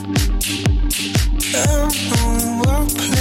Could you just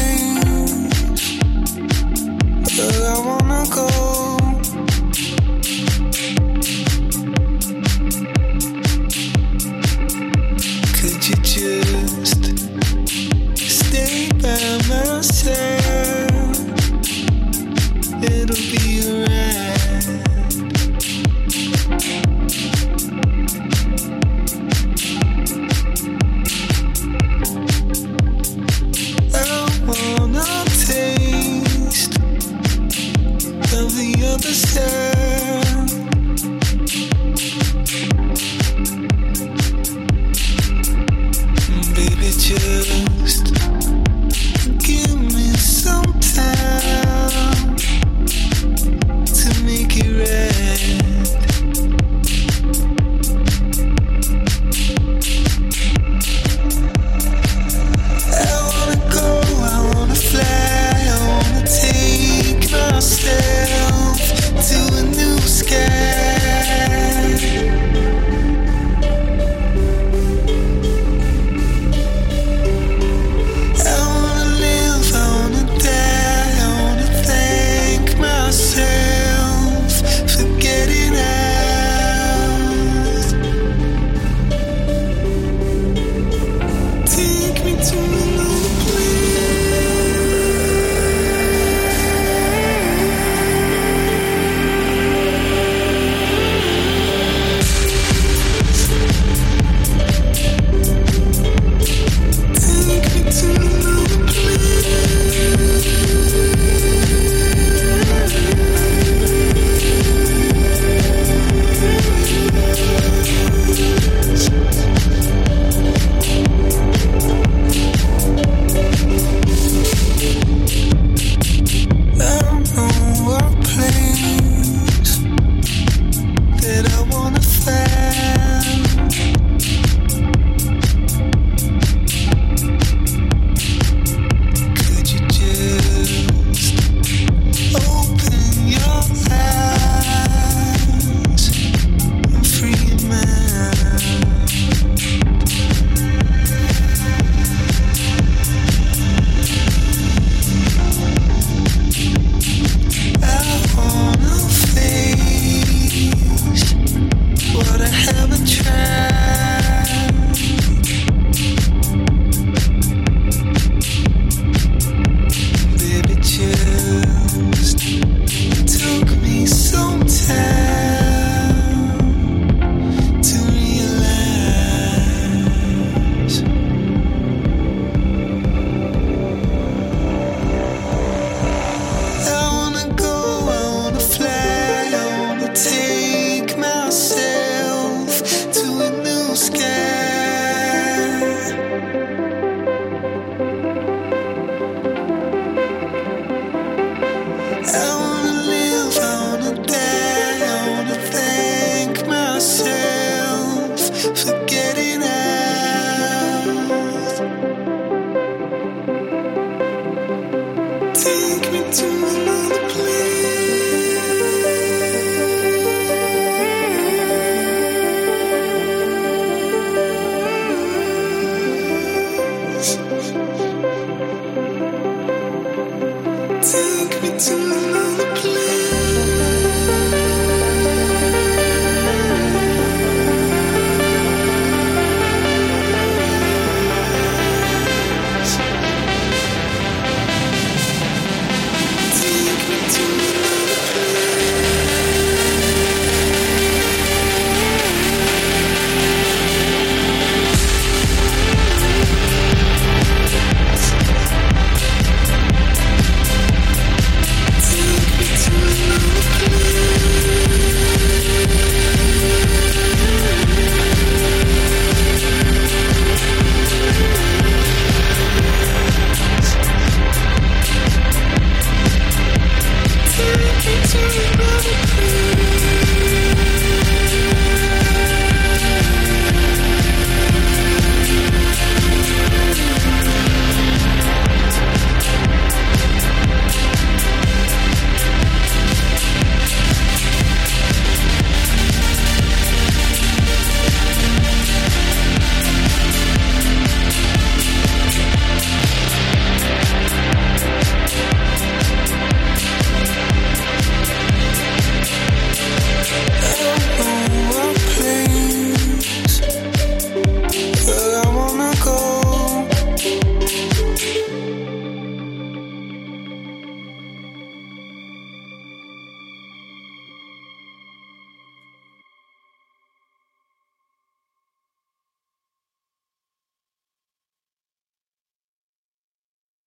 Take me to another place.